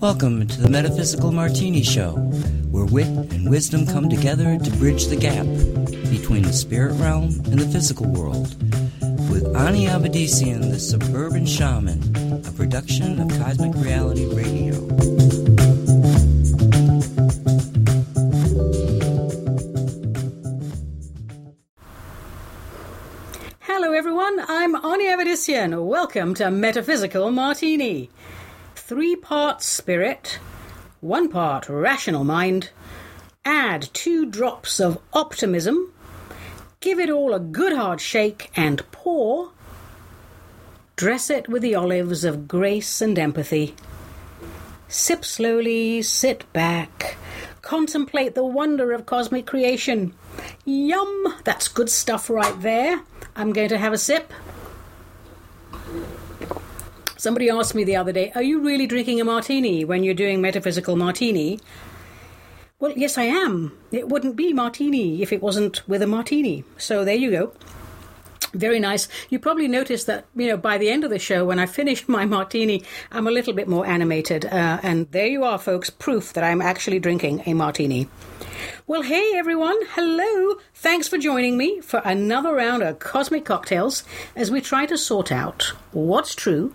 Welcome to the Metaphysical Martini Show, where wit and wisdom come together to bridge the gap between the spirit realm and the physical world. With Ani Avedissian, the Suburban Shaman, a production of Cosmic Reality Radio. Welcome to Metaphysical Martini. Three parts spirit, one part rational mind. Add two drops of optimism. Give it all a good hard shake and pour. Dress it with the olives of grace and empathy. Sip slowly, sit back, contemplate the wonder of cosmic creation. Yum! That's good stuff right there. I'm going to have a sip. Somebody asked me the other day, Are you really drinking a martini when you're doing metaphysical martini? Well, yes, I am. It wouldn't be martini if it wasn't with a martini. So there you go. Very nice. You probably noticed that, you know, by the end of the show, when I finish my martini, I'm a little bit more animated. Uh, and there you are, folks, proof that I'm actually drinking a martini. Well, hey, everyone. Hello. Thanks for joining me for another round of Cosmic Cocktails as we try to sort out what's true,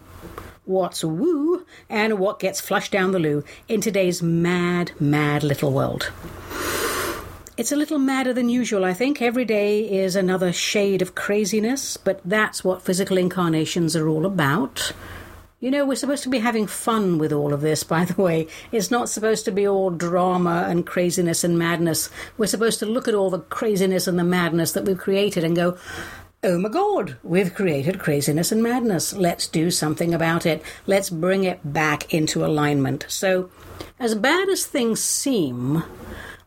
what's woo, and what gets flushed down the loo in today's mad, mad little world. It's a little madder than usual, I think. Every day is another shade of craziness, but that's what physical incarnations are all about. You know, we're supposed to be having fun with all of this, by the way. It's not supposed to be all drama and craziness and madness. We're supposed to look at all the craziness and the madness that we've created and go, oh my god, we've created craziness and madness. Let's do something about it. Let's bring it back into alignment. So, as bad as things seem,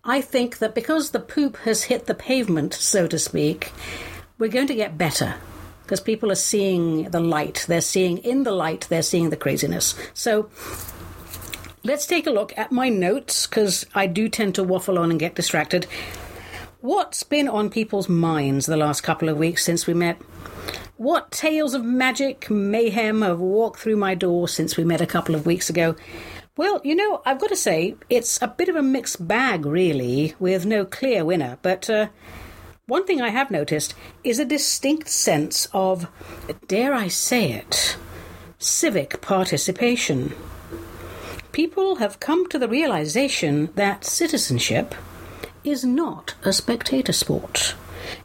I think that because the poop has hit the pavement, so to speak, we're going to get better. Because people are seeing the light. They're seeing in the light, they're seeing the craziness. So let's take a look at my notes, because I do tend to waffle on and get distracted. What's been on people's minds the last couple of weeks since we met? What tales of magic, mayhem have walked through my door since we met a couple of weeks ago? Well, you know, I've got to say, it's a bit of a mixed bag, really, with no clear winner. But uh, one thing I have noticed is a distinct sense of, dare I say it, civic participation. People have come to the realization that citizenship is not a spectator sport.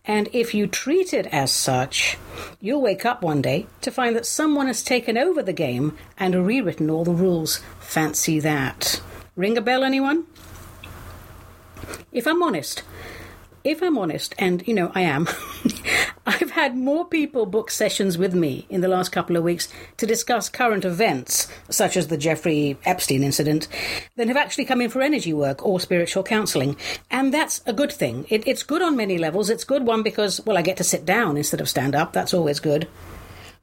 And if you treat it as such, you'll wake up one day to find that someone has taken over the game and rewritten all the rules. Fancy that. Ring a bell, anyone? If I'm honest, if I'm honest, and you know I am, I've had more people book sessions with me in the last couple of weeks to discuss current events, such as the Jeffrey Epstein incident, than have actually come in for energy work or spiritual counseling. And that's a good thing. It, it's good on many levels. It's good one because, well, I get to sit down instead of stand up. That's always good.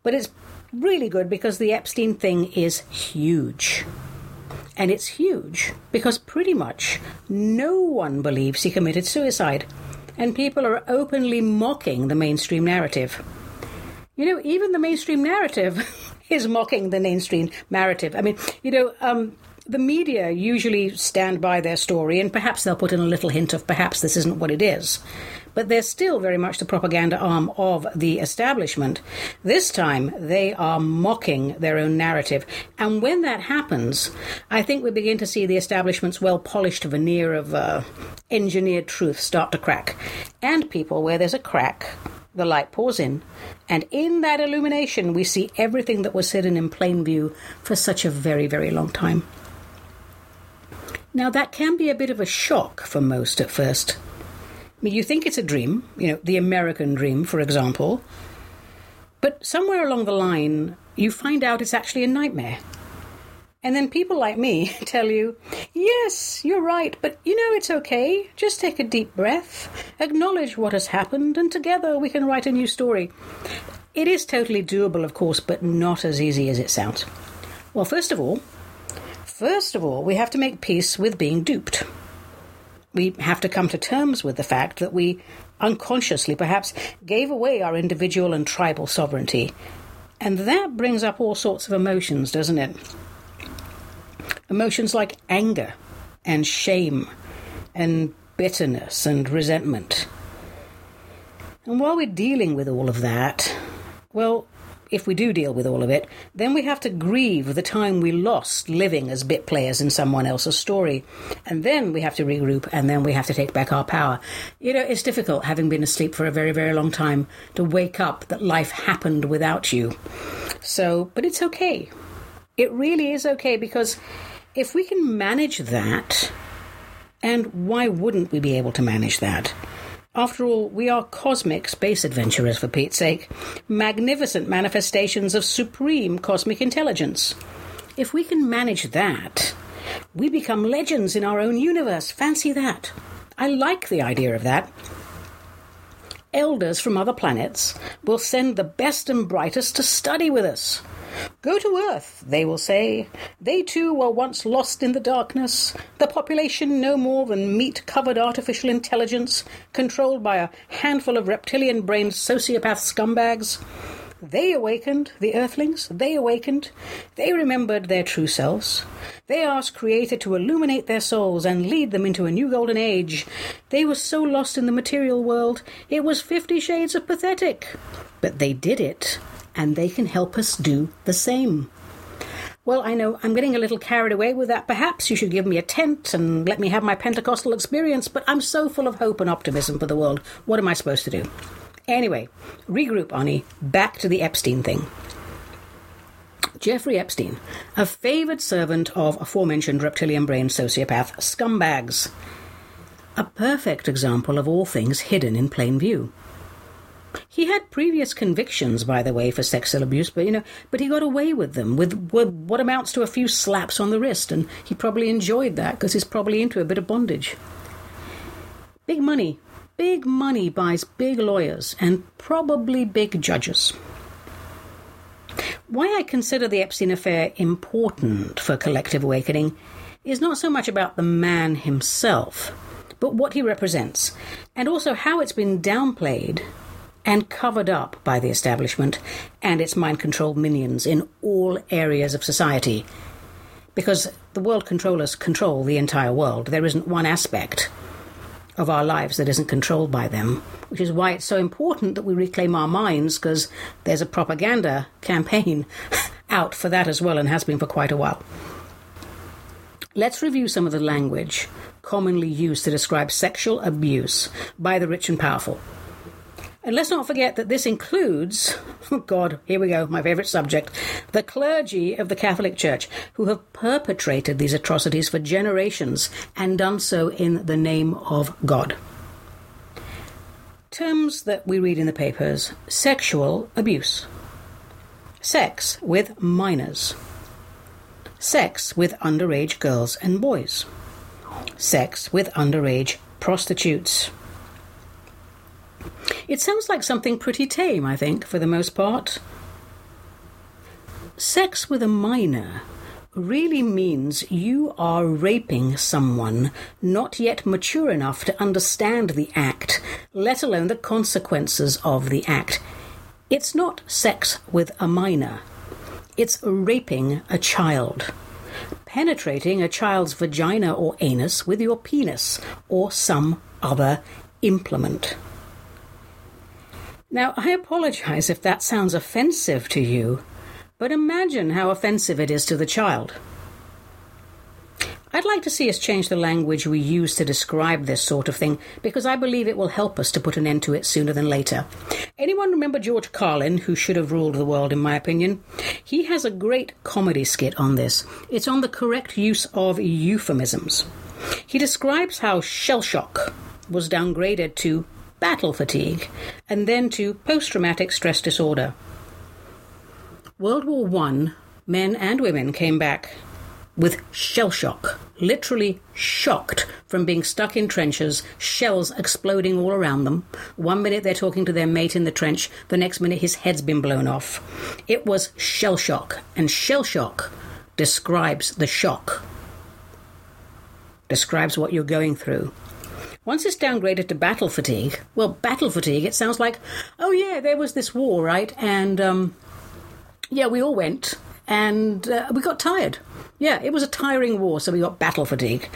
But it's really good because the Epstein thing is huge. And it's huge because pretty much no one believes he committed suicide and people are openly mocking the mainstream narrative. You know, even the mainstream narrative is mocking the mainstream narrative. I mean, you know, um, the media usually stand by their story, and perhaps they'll put in a little hint of perhaps this isn't what it is. But they're still very much the propaganda arm of the establishment. This time, they are mocking their own narrative. And when that happens, I think we begin to see the establishment's well polished veneer of uh, engineered truth start to crack. And people, where there's a crack, the light pours in, and in that illumination, we see everything that was hidden in plain view for such a very, very long time. Now, that can be a bit of a shock for most at first. I mean, you think it's a dream, you know, the American dream, for example, but somewhere along the line, you find out it's actually a nightmare. And then people like me tell you, yes, you're right, but you know it's okay. Just take a deep breath, acknowledge what has happened, and together we can write a new story. It is totally doable, of course, but not as easy as it sounds. Well, first of all, First of all, we have to make peace with being duped. We have to come to terms with the fact that we unconsciously perhaps gave away our individual and tribal sovereignty. And that brings up all sorts of emotions, doesn't it? Emotions like anger and shame and bitterness and resentment. And while we're dealing with all of that, well, if we do deal with all of it, then we have to grieve the time we lost living as bit players in someone else's story. And then we have to regroup and then we have to take back our power. You know, it's difficult, having been asleep for a very, very long time, to wake up that life happened without you. So, but it's okay. It really is okay because if we can manage that, and why wouldn't we be able to manage that? After all, we are cosmic space adventurers, for Pete's sake, magnificent manifestations of supreme cosmic intelligence. If we can manage that, we become legends in our own universe. Fancy that. I like the idea of that. Elders from other planets will send the best and brightest to study with us. Go to Earth, they will say. They too were once lost in the darkness, the population no more than meat covered artificial intelligence controlled by a handful of reptilian brained sociopath scumbags. They awakened, the Earthlings, they awakened. They remembered their true selves. They asked Creator to illuminate their souls and lead them into a new golden age. They were so lost in the material world, it was fifty shades of pathetic. But they did it and they can help us do the same. Well, I know I'm getting a little carried away with that. Perhaps you should give me a tent and let me have my Pentecostal experience, but I'm so full of hope and optimism for the world. What am I supposed to do? Anyway, regroup, Ani. Back to the Epstein thing. Jeffrey Epstein, a favoured servant of aforementioned reptilian brain sociopath scumbags. A perfect example of all things hidden in plain view. He had previous convictions, by the way, for sexual abuse, but you know, but he got away with them with, what amounts to a few slaps on the wrist, and he probably enjoyed that because he's probably into a bit of bondage. Big money, big money buys big lawyers and probably big judges. Why I consider the Epstein affair important for collective awakening is not so much about the man himself, but what he represents, and also how it's been downplayed and covered up by the establishment and its mind controlled minions in all areas of society. Because the world controllers control the entire world. There isn't one aspect of our lives that isn't controlled by them, which is why it's so important that we reclaim our minds because there's a propaganda campaign out for that as well and has been for quite a while. Let's review some of the language commonly used to describe sexual abuse by the rich and powerful. And let's not forget that this includes, oh God, here we go, my favourite subject, the clergy of the Catholic Church, who have perpetrated these atrocities for generations and done so in the name of God. Terms that we read in the papers sexual abuse, sex with minors, sex with underage girls and boys, sex with underage prostitutes it sounds like something pretty tame, I think, for the most part. Sex with a minor really means you are raping someone not yet mature enough to understand the act, let alone the consequences of the act. It's not sex with a minor, it's raping a child. Penetrating a child's vagina or anus with your penis or some other implement. Now, I apologize if that sounds offensive to you, but imagine how offensive it is to the child. I'd like to see us change the language we use to describe this sort of thing because I believe it will help us to put an end to it sooner than later. Anyone remember George Carlin, who should have ruled the world, in my opinion? He has a great comedy skit on this. It's on the correct use of euphemisms. He describes how shell shock was downgraded to battle fatigue, and then to post traumatic stress disorder. World War I, men and women came back with shell shock, literally shocked from being stuck in trenches, shells exploding all around them. One minute they're talking to their mate in the trench, the next minute his head's been blown off. It was shell shock, and shell shock describes the shock, describes what you're going through. Once it's downgraded to battle fatigue, well, battle fatigue, it sounds like, oh yeah, there was this war, right? And um, Yeah, we all went, and uh, we got tired. Yeah, it was a tiring war, so we got battle fatigue.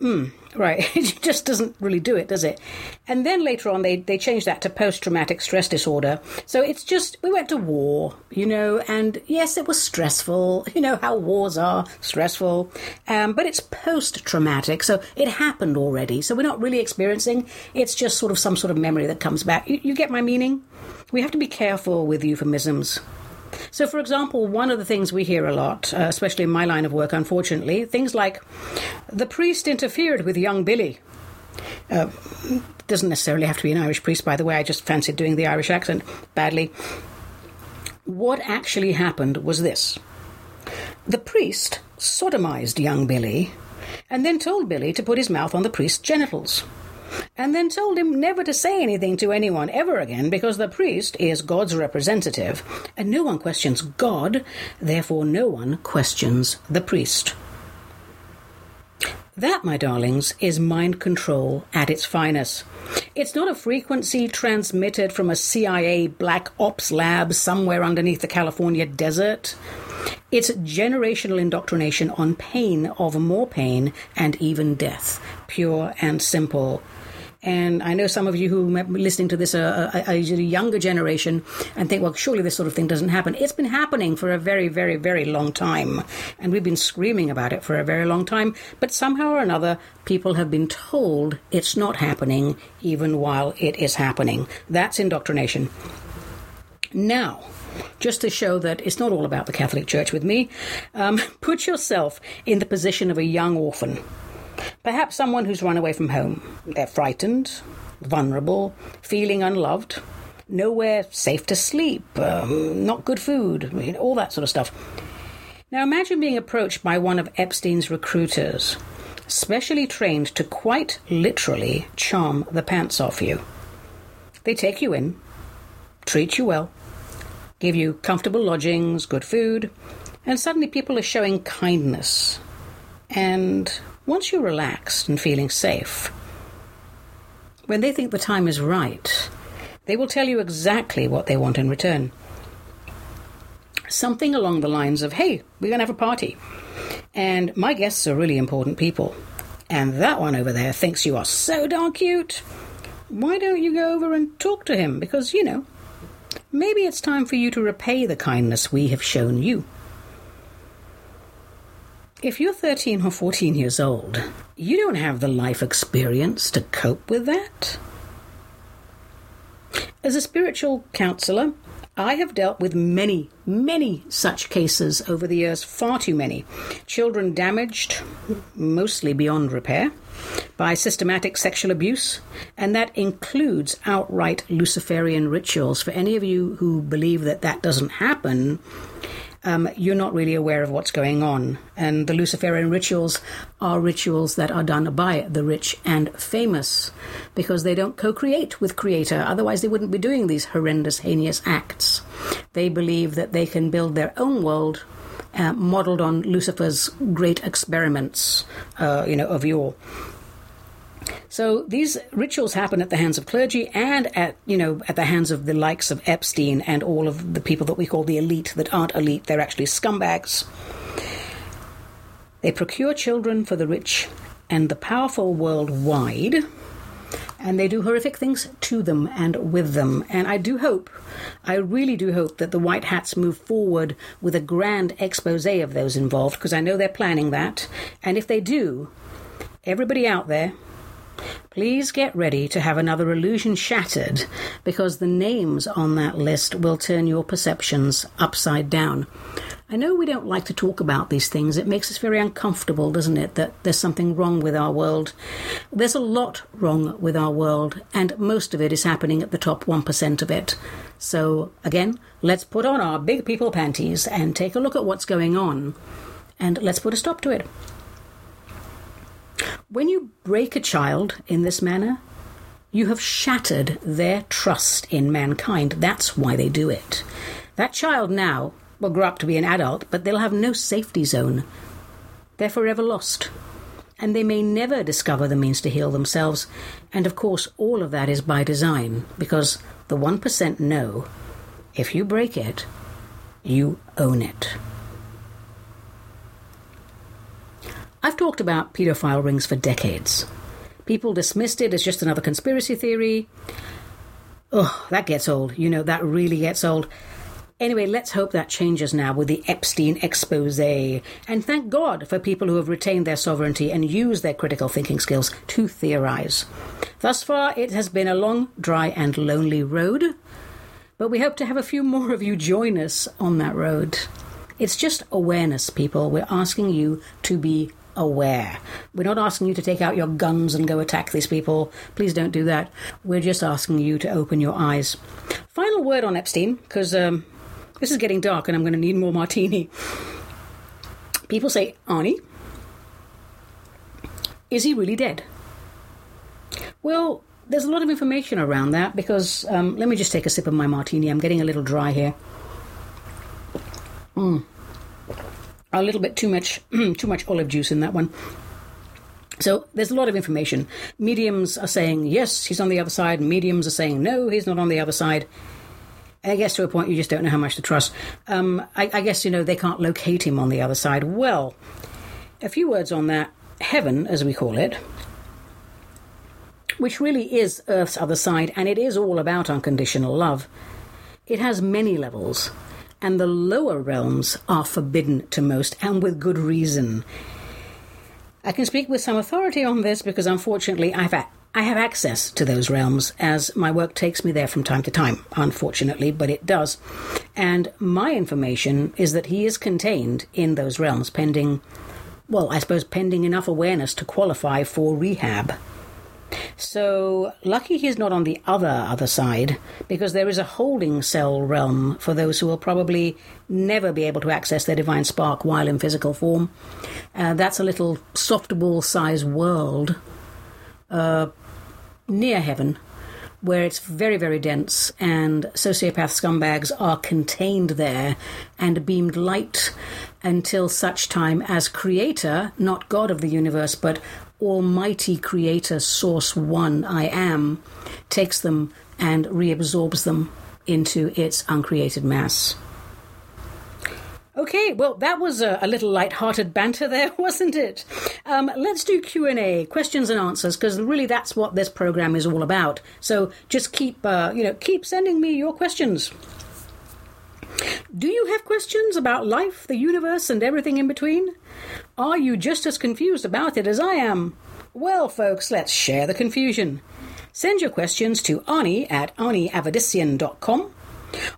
Mm, right. It just doesn't really do it, does it? And then later on, they, they changed that to post traumatic stress disorder. So it's just, we went to war, you know, and yes, it was stressful. You know how wars are stressful. Um, but it's post traumatic. So it happened already. So we're not really experiencing. It's just sort of some sort of memory that comes back. You, you get my meaning? We have to be careful with euphemisms. So, for example, one of the things we hear a lot, uh, especially in my line of work, unfortunately, things like the priest interfered with young Billy. Uh, doesn't necessarily have to be an Irish priest, by the way. I just fancied doing the Irish accent badly. What actually happened was this the priest sodomized young Billy and then told Billy to put his mouth on the priest's genitals and then told him never to say anything to anyone ever again because the priest is God's representative, and no one questions God, therefore, no one questions the priest. That, my darlings, is mind control at its finest. It's not a frequency transmitted from a CIA black ops lab somewhere underneath the California desert. It's generational indoctrination on pain of more pain and even death, pure and simple. And I know some of you who are listening to this are, are, are, a younger generation and think, well, surely this sort of thing doesn't happen. It's been happening for a very, very, very long time. And we've been screaming about it for a very long time. But somehow or another, people have been told it's not happening, even while it is happening. That's indoctrination. Now, just to show that it's not all about the Catholic Church with me, um, put yourself in the position of a young orphan. Perhaps someone who's run away from home. They're frightened, vulnerable, feeling unloved, nowhere safe to sleep, um, not good food, you know, all that sort of stuff. Now imagine being approached by one of Epstein's recruiters, specially trained to quite literally charm the pants off you. They take you in, treat you well, give you comfortable lodgings, good food, and suddenly people are showing kindness and once you're relaxed and feeling safe, when they think the time is right, they will tell you exactly what they want in return. Something along the lines of, hey, we're going to have a party. And my guests are really important people. And that one over there thinks you are so darn cute. Why don't you go over and talk to him? Because, you know, maybe it's time for you to repay the kindness we have shown you. If you're 13 or 14 years old, you don't have the life experience to cope with that. As a spiritual counselor, I have dealt with many, many such cases over the years, far too many. Children damaged, mostly beyond repair, by systematic sexual abuse, and that includes outright Luciferian rituals. For any of you who believe that that doesn't happen, um, you're not really aware of what's going on. And the Luciferian rituals are rituals that are done by the rich and famous because they don't co create with Creator. Otherwise, they wouldn't be doing these horrendous, heinous acts. They believe that they can build their own world. Uh, modeled on Lucifer's great experiments, uh, you know, of yore. So these rituals happen at the hands of clergy and at you know at the hands of the likes of Epstein and all of the people that we call the elite that aren't elite. They're actually scumbags. They procure children for the rich and the powerful worldwide, and they do horrific things to them and with them. And I do hope, I really do hope that the White Hats move forward with a grand expose of those involved, because I know they're planning that. And if they do, everybody out there, Please get ready to have another illusion shattered because the names on that list will turn your perceptions upside down. I know we don't like to talk about these things. It makes us very uncomfortable, doesn't it, that there's something wrong with our world. There's a lot wrong with our world, and most of it is happening at the top 1% of it. So, again, let's put on our big people panties and take a look at what's going on, and let's put a stop to it. When you break a child in this manner, you have shattered their trust in mankind. That's why they do it. That child now will grow up to be an adult, but they'll have no safety zone. They're forever lost. And they may never discover the means to heal themselves. And of course, all of that is by design, because the 1% know if you break it, you own it. I've talked about paedophile rings for decades. People dismissed it as just another conspiracy theory. Oh, that gets old. You know, that really gets old. Anyway, let's hope that changes now with the Epstein expose. And thank God for people who have retained their sovereignty and used their critical thinking skills to theorize. Thus far, it has been a long, dry, and lonely road, but we hope to have a few more of you join us on that road. It's just awareness, people. We're asking you to be aware. We're not asking you to take out your guns and go attack these people. Please don't do that. We're just asking you to open your eyes. Final word on Epstein, because um, this is getting dark and I'm going to need more martini. People say, Ani, is he really dead? Well, there's a lot of information around that because um, let me just take a sip of my martini. I'm getting a little dry here. Mm. A little bit too much, too much olive juice in that one. So there's a lot of information. Mediums are saying yes, he's on the other side. Mediums are saying no, he's not on the other side. I guess to a point you just don't know how much to trust. Um, I, I guess, you know, they can't locate him on the other side. Well, a few words on that. Heaven, as we call it, which really is Earth's other side, and it is all about unconditional love, it has many levels, and the lower realms are forbidden to most, and with good reason. I can speak with some authority on this because unfortunately I've I have access to those realms as my work takes me there from time to time, unfortunately, but it does. And my information is that he is contained in those realms pending, well, I suppose pending enough awareness to qualify for rehab. So, lucky he's not on the other other side, because there is a holding cell realm for those who will probably never be able to access their divine spark while in physical form. Uh, that's a little softball size world uh, near heaven where it's very, very dense, and sociopath scumbags are contained there and beamed light until such time as Creator, not God of the universe, but Almighty Creator, Source One, I Am, takes them and reabsorbs them into its uncreated mass. Okay, well, that was a, a little light-hearted banter there, wasn't it? Um, let's do Q and A, questions and answers, because really that's what this program is all about. So just keep, uh, you know, keep sending me your questions. Do you have questions about life, the universe, and everything in between? Are you just as confused about it as I am? Well, folks, let's share the confusion. Send your questions to Ani at AniAvedissian.com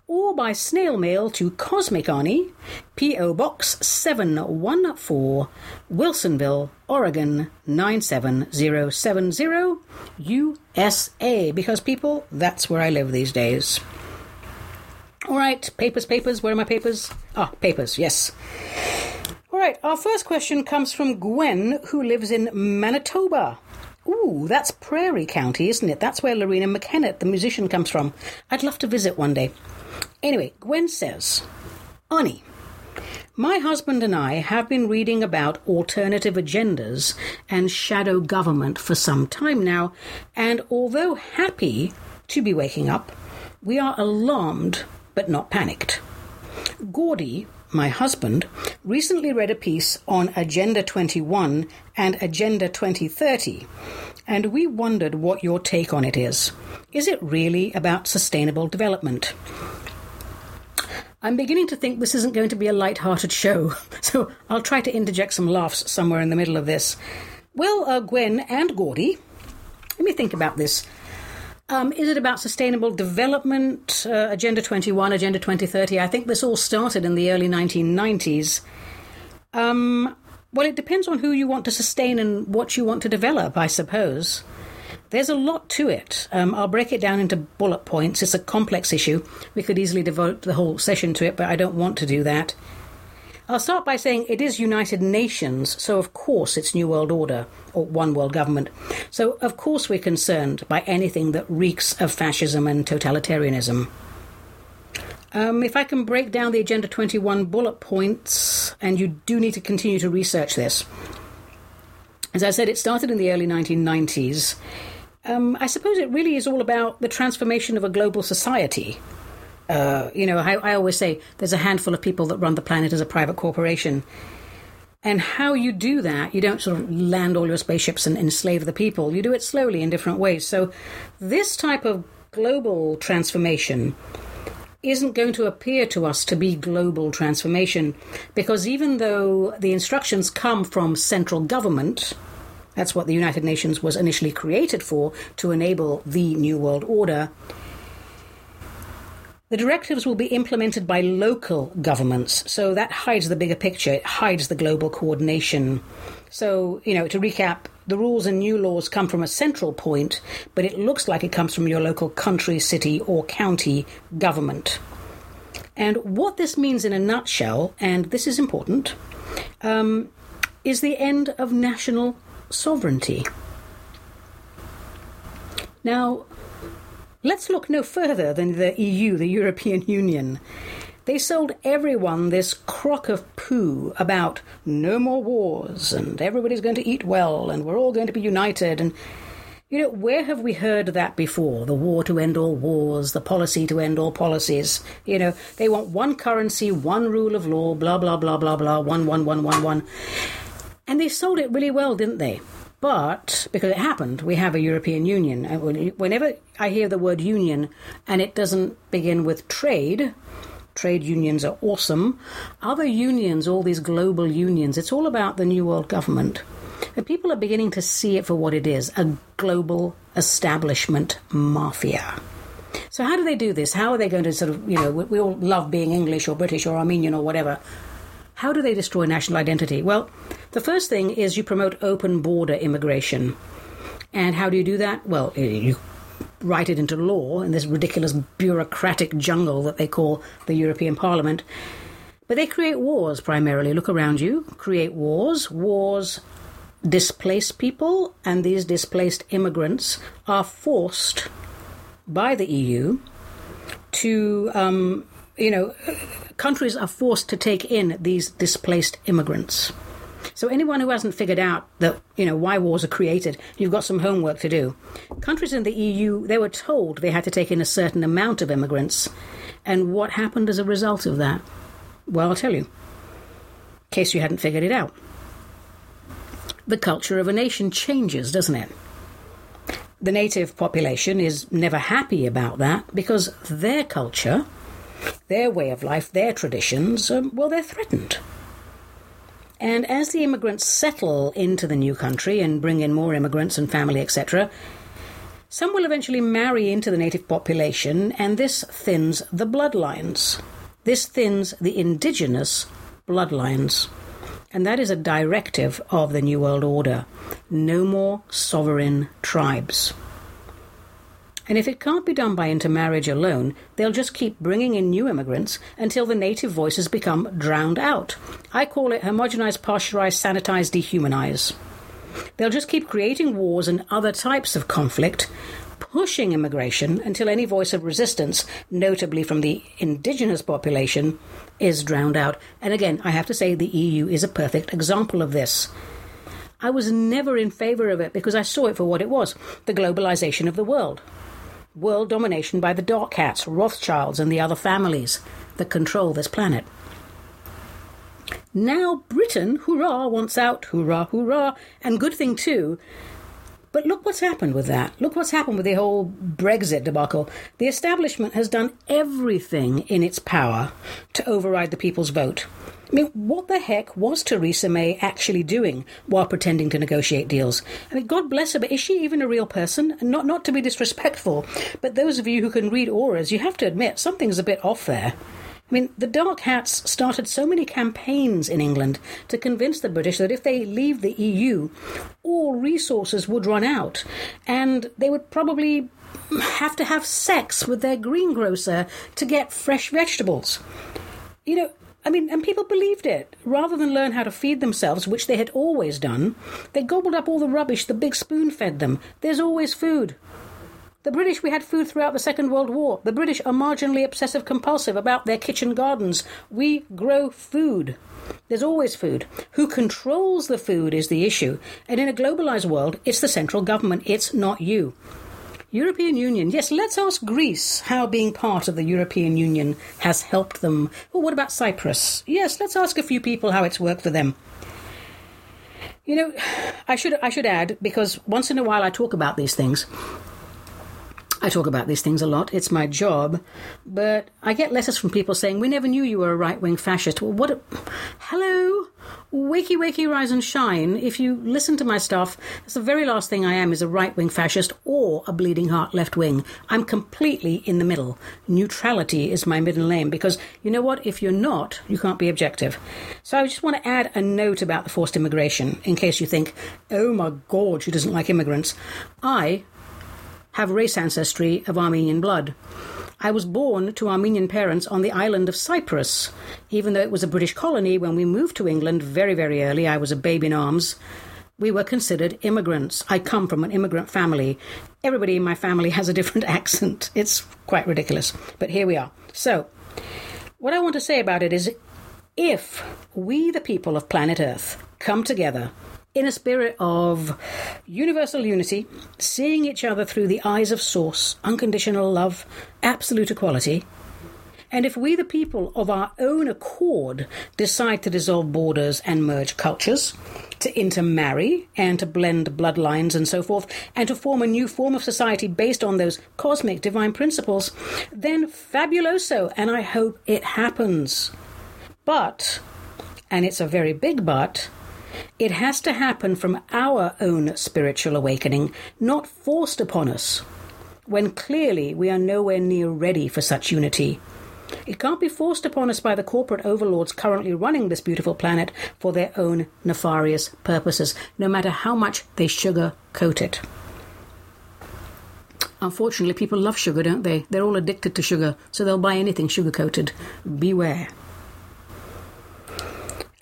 or by snail mail to Cosmic Ani, P.O. Box 714, Wilsonville, Oregon 97070, USA. Because, people, that's where I live these days. All right, papers, papers. Where are my papers? Ah, papers, yes. All right, our first question comes from Gwen, who lives in Manitoba. Ooh, that's Prairie County, isn't it? That's where Loreena McKennitt, the musician, comes from. I'd love to visit one day. Anyway, Gwen says, Ani, my husband and I have been reading about alternative agendas and shadow government for some time now, and although happy to be waking up, we are alarmed but not panicked. Gordy, my husband, recently read a piece on Agenda 21 and Agenda 2030, and we wondered what your take on it is. Is it really about sustainable development? I'm beginning to think this isn't going to be a light-hearted show, so I'll try to interject some laughs somewhere in the middle of this. Well, uh, Gwen and Gordy, let me think about this. Um, is it about sustainable development, uh, Agenda 21, Agenda 2030? I think this all started in the early 1990s. Um, well, it depends on who you want to sustain and what you want to develop, I suppose. There's a lot to it. Um, I'll break it down into bullet points. It's a complex issue. We could easily devote the whole session to it, but I don't want to do that. I'll start by saying it is United Nations, so of course it's New World Order, or One World Government. So of course we're concerned by anything that reeks of fascism and totalitarianism. Um, if I can break down the Agenda 21 bullet points, and you do need to continue to research this. As I said, it started in the early 1990s. Um, I suppose it really is all about the transformation of a global society Uh, you know, I, I always say there's a handful of people that run the planet as a private corporation. And how you do that, you don't sort of land all your spaceships and enslave the people. You do it slowly in different ways. So, this type of global transformation isn't going to appear to us to be global transformation because even though the instructions come from central government, that's what the United Nations was initially created for to enable the New World Order. The directives will be implemented by local governments, so that hides the bigger picture, it hides the global coordination. So, you know, to recap, the rules and new laws come from a central point, but it looks like it comes from your local country, city, or county government. And what this means in a nutshell, and this is important, um, is the end of national sovereignty. Now, let's look no further than the EU, the European Union. They sold everyone this crock of poo about no more wars and everybody's going to eat well and we're all going to be united. And, you know, where have we heard that before? The war to end all wars, the policy to end all policies. You know, they want one currency, one rule of law, blah, blah, blah, blah, blah, one, one, one, one, one. And they sold it really well, didn't they? But because it happened, we have a European Union. Whenever I hear the word union and it doesn't begin with trade, trade unions are awesome. Other unions, all these global unions, it's all about the New World Government. And people are beginning to see it for what it is a global establishment mafia. So, how do they do this? How are they going to sort of, you know, we, we all love being English or British or Armenian or whatever. How do they destroy national identity? Well, the first thing is you promote open border immigration. And how do you do that? Well, you write it into law in this ridiculous bureaucratic jungle that they call the European Parliament. But they create wars primarily. Look around you. Create wars. Wars displace people, and these displaced immigrants are forced by the EU to um, you know, countries are forced to take in these displaced immigrants. So anyone who hasn't figured out that, you know, why wars are created, you've got some homework to do. Countries in the EU, they were told they had to take in a certain amount of immigrants. And what happened as a result of that? Well, I'll tell you. In case you hadn't figured it out. The culture of a nation changes, doesn't it? The native population is never happy about that because their culture their way of life, their traditions, um, well, they're threatened. And as the immigrants settle into the new country and bring in more immigrants and family, etc., some will eventually marry into the native population, and this thins the bloodlines. This thins the indigenous bloodlines. And that is a directive of the New World Order. No more sovereign tribes. And if it can't be done by intermarriage alone, they'll just keep bringing in new immigrants until the native voices become drowned out. I call it homogenize, partialize, sanitize, dehumanize. They'll just keep creating wars and other types of conflict, pushing immigration until any voice of resistance, notably from the indigenous population, is drowned out. And again, I have to say the EU is a perfect example of this. I was never in favour of it because I saw it for what it was the globalisation of the world world domination by the Dark Hats, Rothschilds, and the other families that control this planet. Now Britain, hurrah, wants out, hurrah, hurrah, and good thing too. But look what's happened with that. Look what's happened with the whole Brexit debacle. The establishment has done everything in its power to override the people's vote. I mean, what the heck was Theresa May actually doing while pretending to negotiate deals? I mean, God bless her, but is she even a real person? Not not to be disrespectful, but those of you who can read auras, you have to admit something's a bit off there. I mean, the Dark Hats started so many campaigns in England to convince the British that if they leave the EU, all resources would run out, and they would probably have to have sex with their greengrocer to get fresh vegetables. You know, I mean, and people believed it. Rather than learn how to feed themselves, which they had always done, they gobbled up all the rubbish the big spoon fed them. There's always food. The British, we had food throughout the Second World War. The British are marginally obsessive compulsive about their kitchen gardens. We grow food. There's always food. Who controls the food is the issue. And in a globalized world, it's the central government, it's not you. European Union. Yes, let's ask Greece how being part of the European Union has helped them. Well, what about Cyprus? Yes, let's ask a few people how it's worked for them. You know, I should I should add because once in a while I talk about these things. I talk about these things a lot. It's my job. But I get letters from people saying, We never knew you were a right wing fascist. Well, what? A... Hello? Wakey, wakey, rise and shine. If you listen to my stuff, that's the very last thing I am is a right wing fascist or a bleeding heart left wing. I'm completely in the middle. Neutrality is my middle name because you know what? If you're not, you can't be objective. So I just want to add a note about the forced immigration in case you think, oh my God, she doesn't like immigrants. I have race ancestry of Armenian blood. I was born to Armenian parents on the island of Cyprus. Even though it was a British colony, when we moved to England very, very early, I was a babe in arms. We were considered immigrants. I come from an immigrant family. Everybody in my family has a different accent. It's quite ridiculous. But here we are. So, what I want to say about it is if we, the people of planet Earth, come together in a spirit of universal unity, seeing each other through the eyes of Source, unconditional love, absolute equality. And if we, the people of our own accord, decide to dissolve borders and merge cultures, to intermarry and to blend bloodlines and so forth, and to form a new form of society based on those cosmic divine principles, then fabuloso, and I hope it happens. But, and it's a very big but, it has to happen from our own spiritual awakening, not forced upon us, when clearly we are nowhere near ready for such unity. It can't be forced upon us by the corporate overlords currently running this beautiful planet for their own nefarious purposes, no matter how much they sugar coat it. Unfortunately, people love sugar, don't they? They're all addicted to sugar, so they'll buy anything sugar coated. Beware.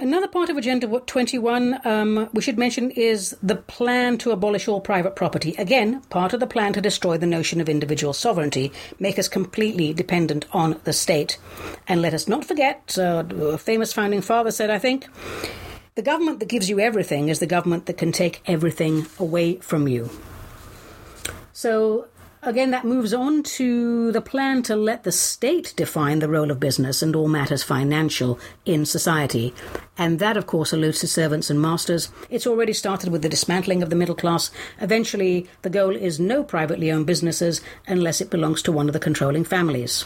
Another part of Agenda 21 um, we should mention is the plan to abolish all private property. Again, part of the plan to destroy the notion of individual sovereignty, make us completely dependent on the state. And let us not forget, uh, a famous founding father said, I think, the government that gives you everything is the government that can take everything away from you. So Again, that moves on to the plan to let the state define the role of business and all matters financial in society. And that, of course, alludes to servants and masters. It's already started with the dismantling of the middle class. Eventually, the goal is no privately owned businesses unless it belongs to one of the controlling families.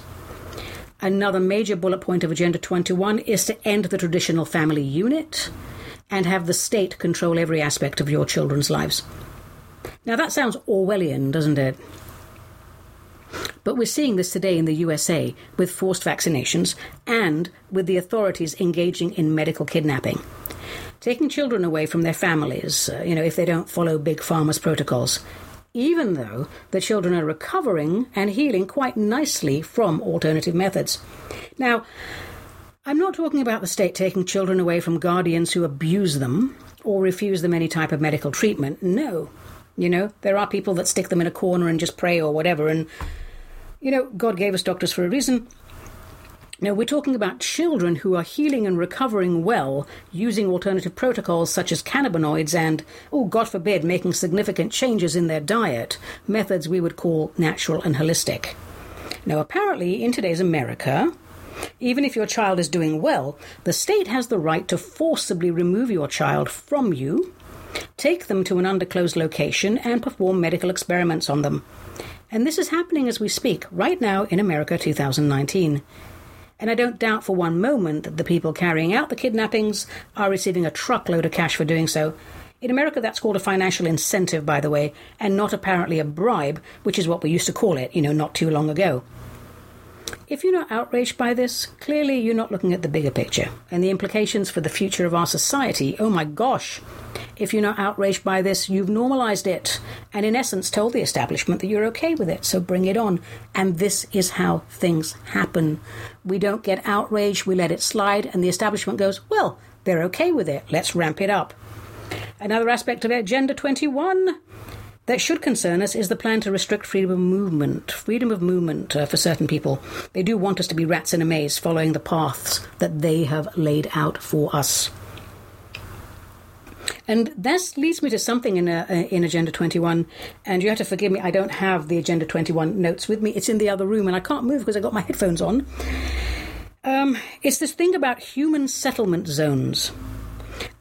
Another major bullet point of Agenda 21 is to end the traditional family unit and have the state control every aspect of your children's lives. Now, that sounds Orwellian, doesn't it? But we're seeing this today in the USA with forced vaccinations and with the authorities engaging in medical kidnapping. Taking children away from their families, uh, you know, if they don't follow Big Pharma's protocols, even though the children are recovering and healing quite nicely from alternative methods. Now, I'm not talking about the state taking children away from guardians who abuse them or refuse them any type of medical treatment. No. You know, there are people that stick them in a corner and just pray or whatever, and you know, God gave us doctors for a reason. Now, we're talking about children who are healing and recovering well using alternative protocols such as cannabinoids and, oh, God forbid, making significant changes in their diet, methods we would call natural and holistic. Now, apparently, in today's America, even if your child is doing well, the state has the right to forcibly remove your child from you, take them to an undisclosed location, and perform medical experiments on them. And this is happening as we speak, right now in America 2019. And I don't doubt for one moment that the people carrying out the kidnappings are receiving a truckload of cash for doing so. In America, that's called a financial incentive, by the way, and not apparently a bribe, which is what we used to call it, you know, not too long ago. If you're not outraged by this, clearly you're not looking at the bigger picture and the implications for the future of our society. Oh my gosh! If you're not outraged by this, you've normalized it and, in essence, told the establishment that you're okay with it, so bring it on. And this is how things happen. We don't get outraged, we let it slide, and the establishment goes, well, they're okay with it, let's ramp it up. Another aspect of Agenda 21 that should concern us is the plan to restrict freedom of movement. Freedom of movement uh, for certain people. They do want us to be rats in a maze, following the paths that they have laid out for us. And this leads me to something in, uh, in Agenda 21. And you have to forgive me, I don't have the Agenda 21 notes with me. It's in the other room, and I can't move because I've got my headphones on. Um, it's this thing about human settlement zones.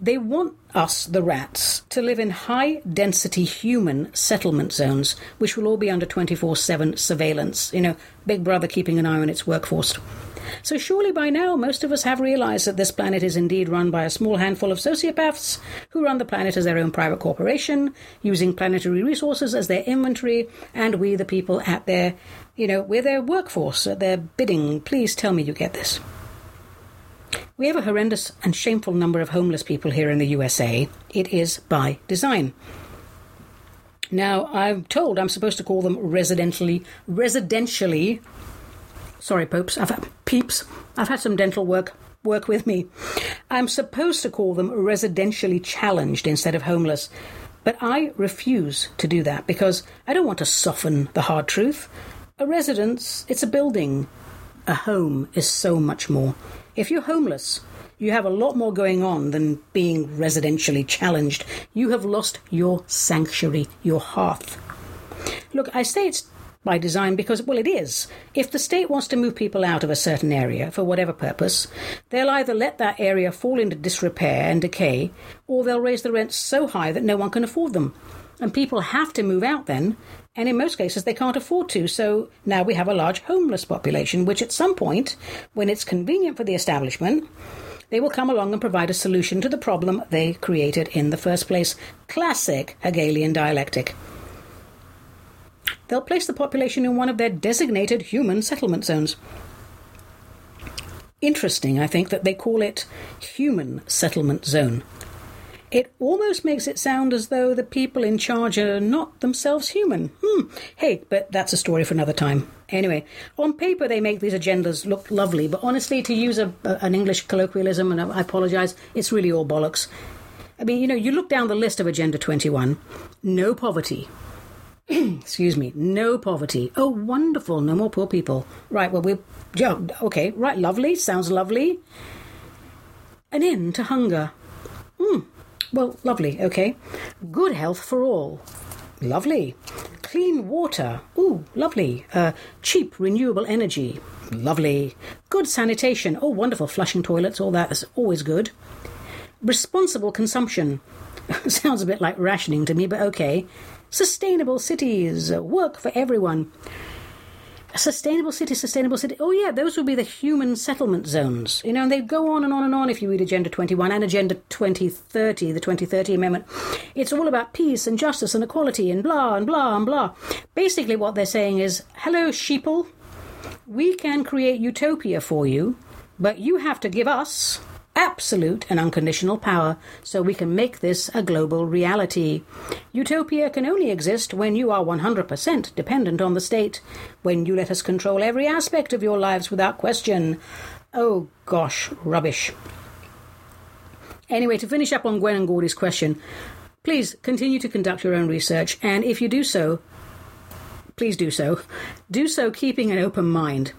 They want us, the rats, to live in high density human settlement zones, which will all be under 24 7 surveillance. You know, Big Brother keeping an eye on its workforce. So, surely by now, most of us have realized that this planet is indeed run by a small handful of sociopaths who run the planet as their own private corporation, using planetary resources as their inventory, and we, the people, at their, you know, we're their workforce, at their bidding. Please tell me you get this. We have a horrendous and shameful number of homeless people here in the USA. It is by design. Now, I'm told I'm supposed to call them residentially, residentially. Sorry, popes, I've had, peeps. I've had some dental work work with me. I'm supposed to call them residentially challenged instead of homeless, but I refuse to do that because I don't want to soften the hard truth. A residence, it's a building. A home is so much more. If you're homeless, you have a lot more going on than being residentially challenged. You have lost your sanctuary, your hearth. Look, I say it's by design because, well, it is. If the state wants to move people out of a certain area for whatever purpose, they'll either let that area fall into disrepair and decay, or they'll raise the rents so high that no one can afford them. And people have to move out then, and in most cases they can't afford to. So now we have a large homeless population, which at some point, when it's convenient for the establishment, they will come along and provide a solution to the problem they created in the first place. Classic Hegelian dialectic. They'll place the population in one of their designated human settlement zones. Interesting, I think, that they call it human settlement zone. It almost makes it sound as though the people in charge are not themselves human. Hmm. Hey, but that's a story for another time. Anyway, on paper they make these agendas look lovely, but honestly, to use a, a, an English colloquialism, and I apologise, it's really all bollocks. I mean, you know, you look down the list of Agenda 21 no poverty. Excuse me, no poverty. Oh, wonderful, no more poor people. Right, well, we're. Yeah, okay, right, lovely, sounds lovely. An end to hunger. Well, lovely, okay. Good health for all. Lovely. Clean water. Ooh, lovely. Uh, cheap renewable energy. Lovely. Good sanitation. Oh, wonderful. Flushing toilets, all. That's always good. Responsible consumption. Sounds a bit like rationing to me, but okay. Sustainable cities. Work for everyone. Sustainable city, sustainable city. Oh, yeah, those would be the human settlement zones. You know, and they go on and on and on if you read Agenda 21 and Agenda 2030, the 2030 Amendment. It's all about peace and justice and equality and blah and blah and blah. Basically, what they're saying is hello, sheeple. We can create utopia for you, but you have to give us absolute and unconditional power so we can make this a global reality. Utopia can only exist when you are 100% dependent on the state, when you let us control every aspect of your lives without question. Oh gosh, rubbish. Anyway, to finish up on Gwen and Gordy's question, please continue to conduct your own research, and if you do so, please do so. Do so keeping an open mind.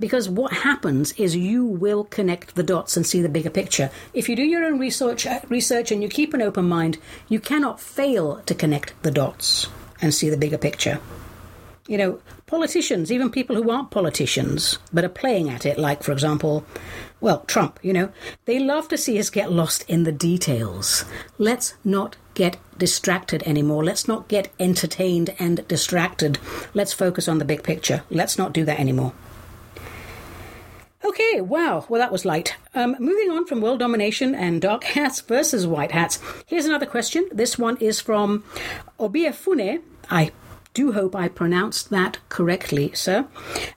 Because what happens is you will connect the dots and see the bigger picture. If you do your own research, uh, research and you keep an open mind, you cannot fail to connect the dots and see the bigger picture. You know, politicians, even people who aren't politicians, but are playing at it, like, for example, well, Trump, you know, they love to see us get lost in the details. Let's not get distracted anymore. Let's not get entertained and distracted. Let's focus on the big picture. Let's not do that anymore. Okay, wow. Well, that was light. Um, moving on from world domination and dark hats versus white hats. Here's another question. This one is from Obiefune. I do hope I pronounced that correctly, sir.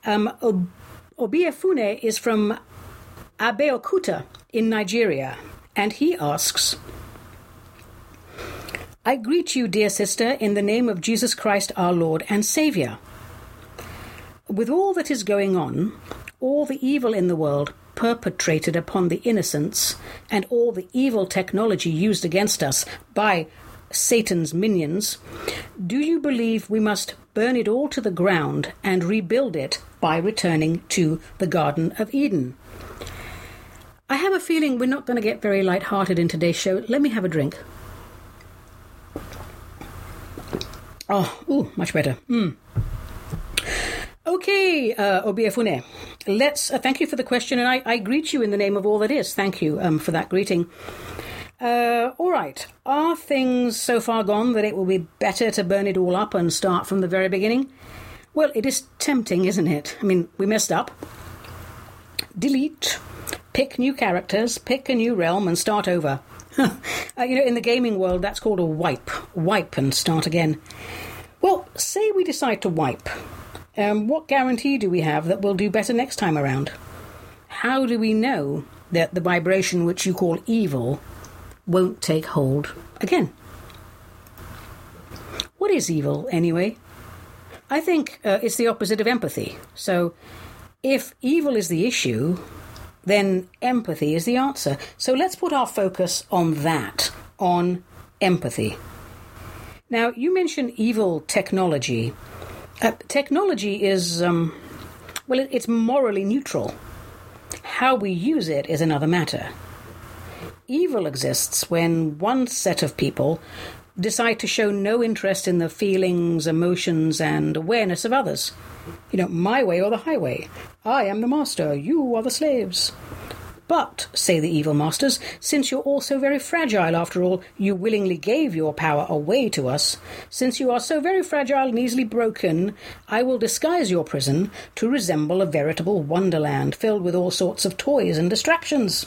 Um, Ob- Obiefune is from Abeokuta in Nigeria, and he asks. I greet you, dear sister, in the name of Jesus Christ our Lord and Saviour. With all that is going on, all the evil in the world perpetrated upon the innocents, and all the evil technology used against us by Satan's minions, do you believe we must burn it all to the ground and rebuild it by returning to the Garden of Eden? I have a feeling we're not going to get very light-hearted in today's show. Let me have a drink. Oh, ooh, much better. Mm. Okay, uh, Obiefune, let's uh, thank you for the question, and I, I, greet you in the name of all that is. Thank you um, for that greeting. Uh, all right, are things so far gone that it will be better to burn it all up and start from the very beginning? Well, it is tempting, isn't it? I mean, we messed up. Delete, pick new characters, pick a new realm, and start over. uh, you know, in the gaming world, that's called a wipe. Wipe and start again. Well, say we decide to wipe. Um, what guarantee do we have that we'll do better next time around? How do we know that the vibration which you call evil won't take hold again? What is evil, anyway? I think uh, it's the opposite of empathy. So, if evil is the issue, then empathy is the answer. So let's put our focus on that, on empathy. Now, you mentioned evil technology. Uh, technology is, um, well, it, it's morally neutral. How we use it is another matter. Evil exists when one set of people decide to show no interest in the feelings, emotions, and awareness of others. You know, my way or the highway. I am the master, you are the slaves. But, say the evil masters, since you're all so very fragile after all, you willingly gave your power away to us. Since you are so very fragile and easily broken, I will disguise your prison to resemble a veritable wonderland filled with all sorts of toys and distractions.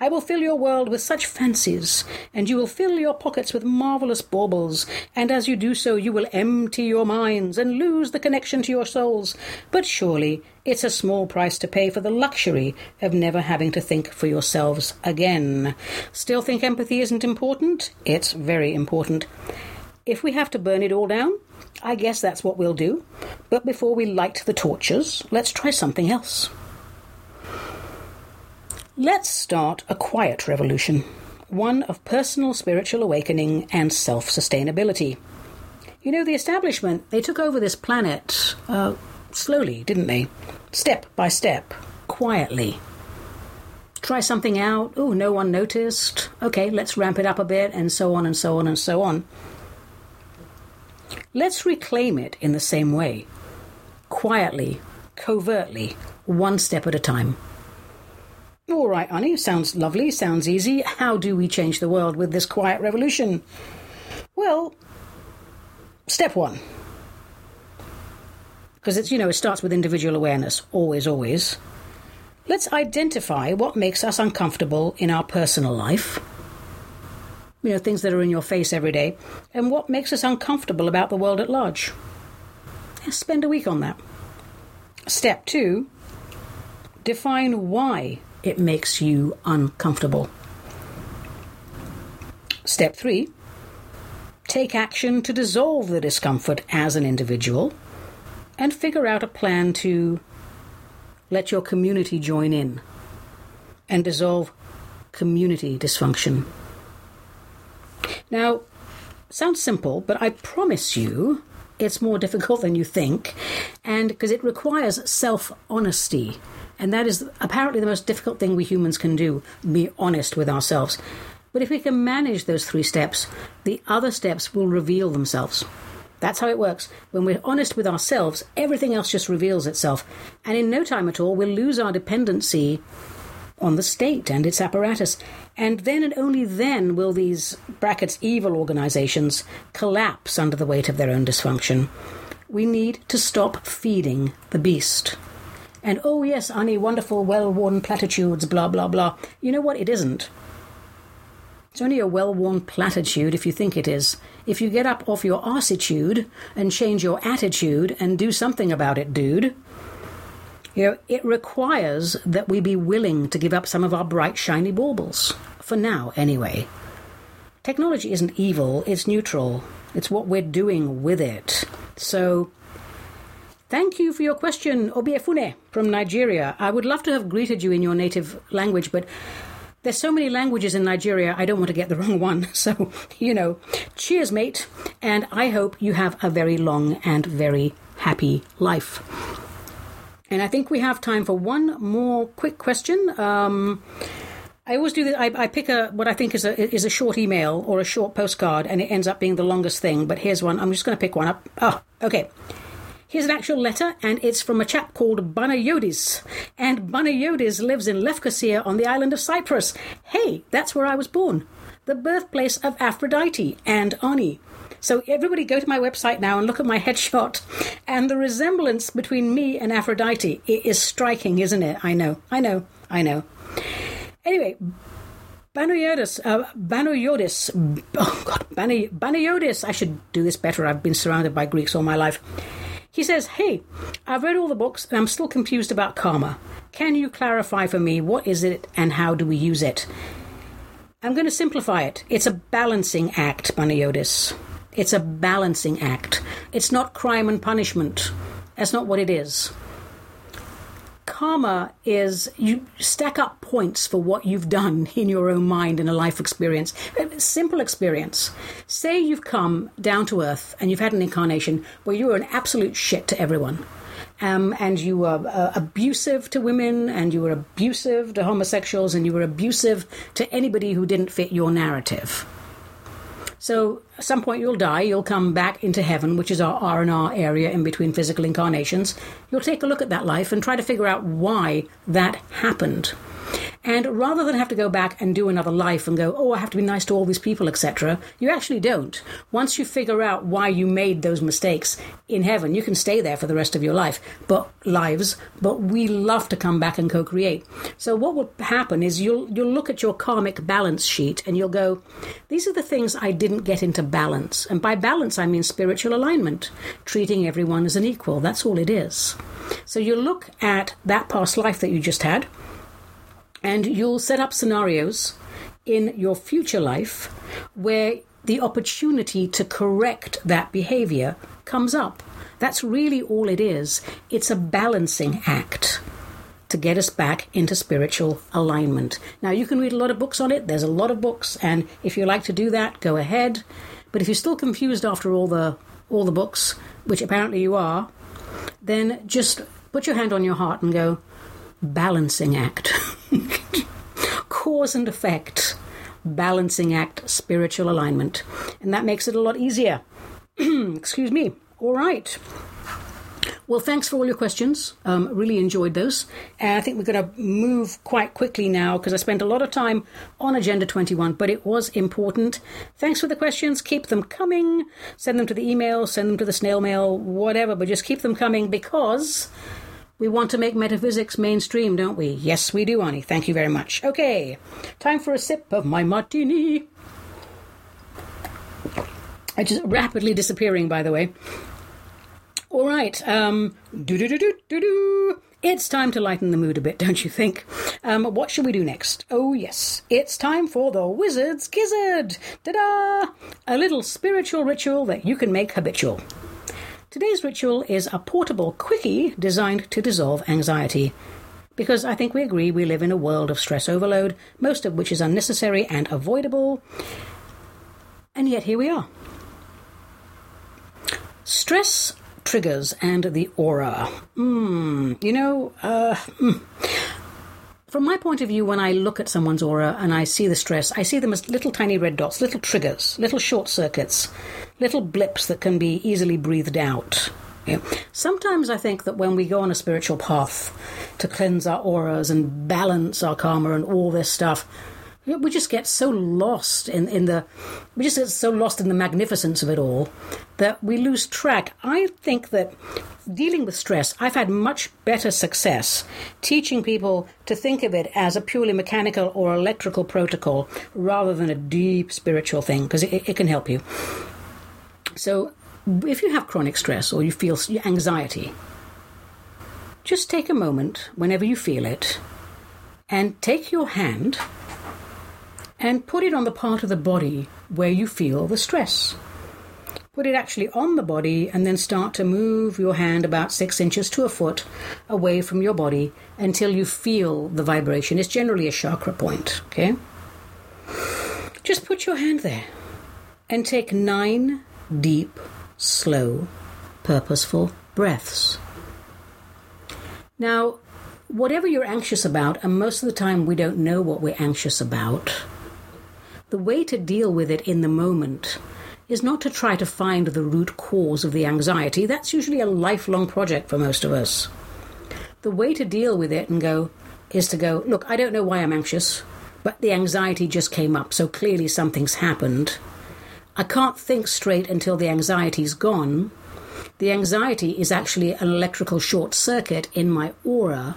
I will fill your world with such fancies, and you will fill your pockets with marvelous baubles, and as you do so, you will empty your minds and lose the connection to your souls. But surely it's a small price to pay for the luxury of never having to think for yourselves again. Still think empathy isn't important? It's very important. If we have to burn it all down, I guess that's what we'll do. But before we light the torches, let's try something else. Let's start a quiet revolution, one of personal spiritual awakening and self sustainability. You know, the establishment, they took over this planet uh, slowly, didn't they? Step by step, quietly. Try something out. Oh, no one noticed. Okay, let's ramp it up a bit, and so on and so on and so on. Let's reclaim it in the same way. Quietly, covertly, one step at a time. All right, Ani, sounds lovely, sounds easy. How do we change the world with this quiet revolution? Well, step one. Because it's, you know, it starts with individual awareness, always, always. Let's identify what makes us uncomfortable in our personal life. You know, things that are in your face every day, and what makes us uncomfortable about the world at large. Spend a week on that. Step two define why it makes you uncomfortable. Step three take action to dissolve the discomfort as an individual and figure out a plan to let your community join in and dissolve community dysfunction. Now, sounds simple, but I promise you it's more difficult than you think, and because it requires self honesty and that is apparently the most difficult thing we humans can do be honest with ourselves. But if we can manage those three steps, the other steps will reveal themselves. That's how it works. When we're honest with ourselves, everything else just reveals itself. And in no time at all, we'll lose our dependency on the state and its apparatus. And then and only then will these brackets evil organizations collapse under the weight of their own dysfunction. We need to stop feeding the beast. And oh, yes, Ani, wonderful, well worn platitudes, blah, blah, blah. You know what? It isn't. It's only a well worn platitude if you think it is. If you get up off your arsitude and change your attitude and do something about it, dude. You know, it requires that we be willing to give up some of our bright, shiny baubles. For now, anyway. Technology isn't evil, it's neutral. It's what we're doing with it. So Thank you for your question, Obiefune from Nigeria. I would love to have greeted you in your native language, but there's so many languages in Nigeria, I don't want to get the wrong one. So, you know, cheers, mate, and I hope you have a very long and very happy life. And I think we have time for one more quick question. Um, I always do that. I, I pick a what I think is a is a short email or a short postcard, and it ends up being the longest thing. But here's one. I'm just going to pick one up. Oh, okay. Here's an actual letter, and it's from a chap called Banayodis. And Banayodis lives in Lefkosia on the island of Cyprus. Hey, that's where I was born. The birthplace of Aphrodite and Ani. So everybody go to my website now and look at my headshot. And the resemblance between me and Aphrodite is striking, isn't it? I know, I know, I know. Anyway, Banayodis, uh, oh God, Banayodis, I should do this better. I've been surrounded by Greeks all my life. He says, Hey, I've read all the books and I'm still confused about karma. Can you clarify for me what is it and how do we use it? I'm going to simplify it. It's a balancing act, Banayodis. It's a balancing act. It's not crime and punishment. That's not what it is karma is you stack up points for what you've done in your own mind in a life experience. Simple experience. Say you've come down to earth and you've had an incarnation where you were an absolute shit to everyone. Um, and you were uh, abusive to women, and you were abusive to homosexuals, and you were abusive to anybody who didn't fit your narrative. So at some point you'll die, you'll come back into heaven, which is our R&R area in between physical incarnations. You'll take a look at that life and try to figure out why that happened. And rather than have to go back and do another life and go, oh, I have to be nice to all these people, etc., you actually don't. Once you figure out why you made those mistakes in heaven, you can stay there for the rest of your life, but lives. But we love to come back and co-create. So what will happen is you'll you'll look at your karmic balance sheet and you'll go, these are the things I didn't get into balance. And by balance, I mean spiritual alignment, treating everyone as an equal. That's all it is. So you look at that past life that you just had and you'll set up scenarios in your future life where the opportunity to correct that behavior comes up. That's really all it is. It's a balancing act to get us back into spiritual alignment. Now, you can read a lot of books on it. There's a lot of books, and if you like to do that, go ahead. But if you're still confused after all the all the books, which apparently you are, then just put your hand on your heart and go, balancing act. Cause and effect, balancing act, spiritual alignment. And that makes it a lot easier. Excuse me. All right. Well, thanks for all your questions. Um, really enjoyed those. And I think we're going to move quite quickly now because I spent a lot of time on Agenda 21, but it was important. Thanks for the questions. Keep them coming. Send them to the email, send them to the snail mail, whatever, but just keep them coming because we want to make metaphysics mainstream, don't we? Yes, we do, Ani. Thank you very much. Okay, time for a sip of my martini. It's just rapidly disappearing, by the way. All right, um, do do do do do do. It's time to lighten the mood a bit, don't you think? Um, what should we do next? Oh, yes, it's time for the Wizard's Gizzard! Ta da! A little spiritual ritual that you can make habitual. Today's ritual is a portable quickie designed to dissolve anxiety. Because I think we agree we live in a world of stress overload, most of which is unnecessary and avoidable. And yet here we are. Stress triggers and the aura. Mm, you know, uh, mm. From my point of view, when I look at someone's aura and I see the stress, I see them as little tiny red dots, little triggers, little short circuits, little blips that can be easily breathed out. Sometimes I think that when we go on a spiritual path to cleanse our auras and balance our karma and all this stuff, we just get so lost in, in the we just get so lost in the magnificence of it all that we lose track. I think that dealing with stress, I've had much better success teaching people to think of it as a purely mechanical or electrical protocol rather than a deep spiritual thing because it, it can help you. So, if you have chronic stress or you feel anxiety, just take a moment whenever you feel it and take your hand and put it on the part of the body where you feel the stress. Put it actually on the body and then start to move your hand about six inches to a foot away from your body until you feel the vibration. It's generally a chakra point, okay? Just put your hand there and take nine deep, slow, purposeful breaths. Now, whatever you're anxious about, and most of the time we don't know what we're anxious about, the way to deal with it in the moment is not to try to find the root cause of the anxiety. That's usually a lifelong project for most of us. The way to deal with it and go is to go, look, I don't know why I'm anxious, but the anxiety just came up, so clearly something's happened. I can't think straight until the anxiety's gone. The anxiety is actually an electrical short circuit in my aura.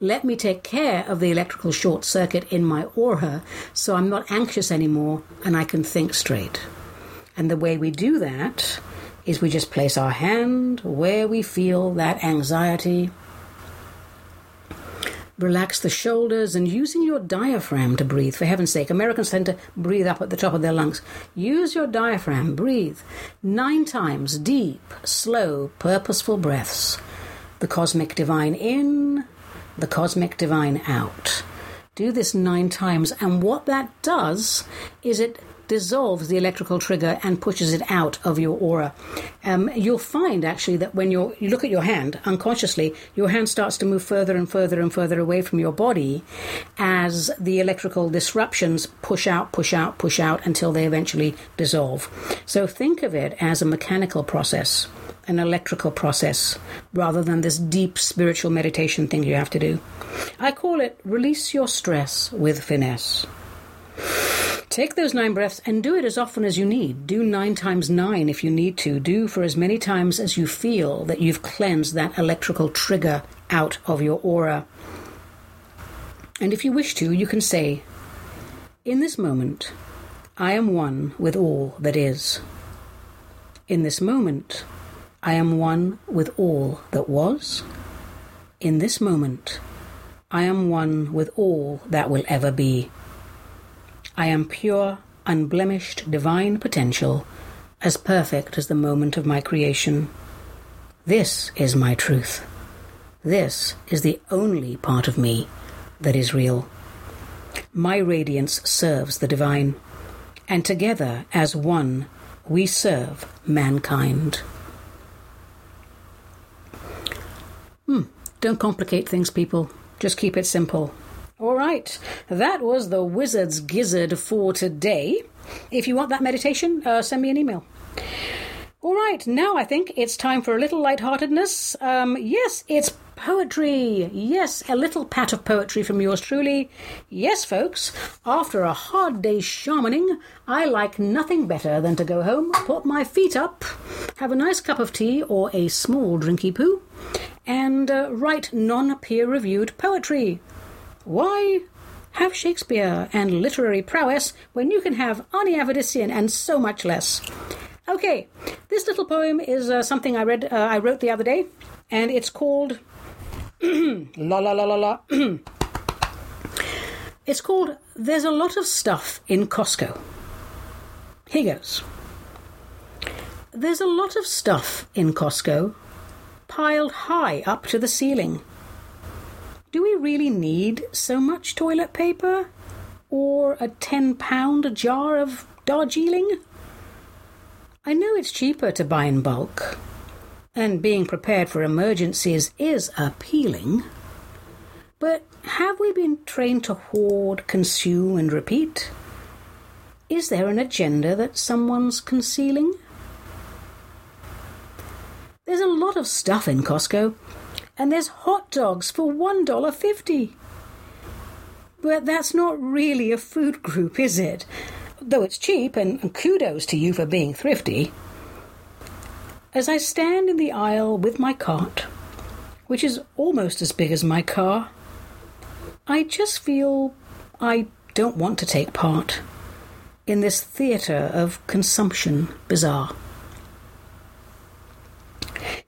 Let me take care of the electrical short circuit in my aura so I'm not anxious anymore and I can think straight. And the way we do that is we just place our hand where we feel that anxiety. Relax the shoulders and using your diaphragm to breathe. For heaven's sake, Americans tend to breathe up at the top of their lungs. Use your diaphragm. Breathe nine times deep, slow, purposeful breaths. The cosmic divine in, the cosmic divine out. Do this nine times, and what that does is it dissolves the electrical trigger and pushes it out of your aura. Um, you'll find actually that when you look at your hand unconsciously, your hand starts to move further and further and further away from your body as the electrical disruptions push out, push out, push out until they eventually dissolve. So think of it as a mechanical process an electrical process rather than this deep spiritual meditation thing you have to do. I call it release your stress with finesse. Take those nine breaths and do it as often as you need. Do nine times nine if you need to. Do for as many times as you feel that you've cleansed that electrical trigger out of your aura. And if you wish to, you can say, In this moment, I am one with all that is. In this moment, I am one with all that was. In this moment, I am one with all that will ever be. I am pure, unblemished, divine potential, as perfect as the moment of my creation. This is my truth. This is the only part of me that is real. My radiance serves the divine, and together as one we serve mankind. Hmm, don't complicate things, people. Just keep it simple. All right, that was the Wizard's Gizzard for today. If you want that meditation, uh, send me an email. All right, now I think it's time for a little lightheartedness. Um, yes, it's poetry. Yes, a little pat of poetry from yours truly. Yes, folks, after a hard day's shamaning, I like nothing better than to go home, put my feet up, have a nice cup of tea or a small drinky poo, and uh, write non peer reviewed poetry. Why have Shakespeare and literary prowess when you can have Ani Avedissian and so much less? Okay, this little poem is uh, something I read, uh, I wrote the other day, and it's called la la la la la. it's called "There's a lot of stuff in Costco." Here goes. There's a lot of stuff in Costco, piled high up to the ceiling. Do we really need so much toilet paper? Or a £10 jar of Darjeeling? I know it's cheaper to buy in bulk, and being prepared for emergencies is appealing. But have we been trained to hoard, consume, and repeat? Is there an agenda that someone's concealing? There's a lot of stuff in Costco, and there's hot dogs for $1.50. But that's not really a food group, is it? Though it's cheap, and, and kudos to you for being thrifty. As I stand in the aisle with my cart, which is almost as big as my car, I just feel I don't want to take part in this theatre of consumption bizarre.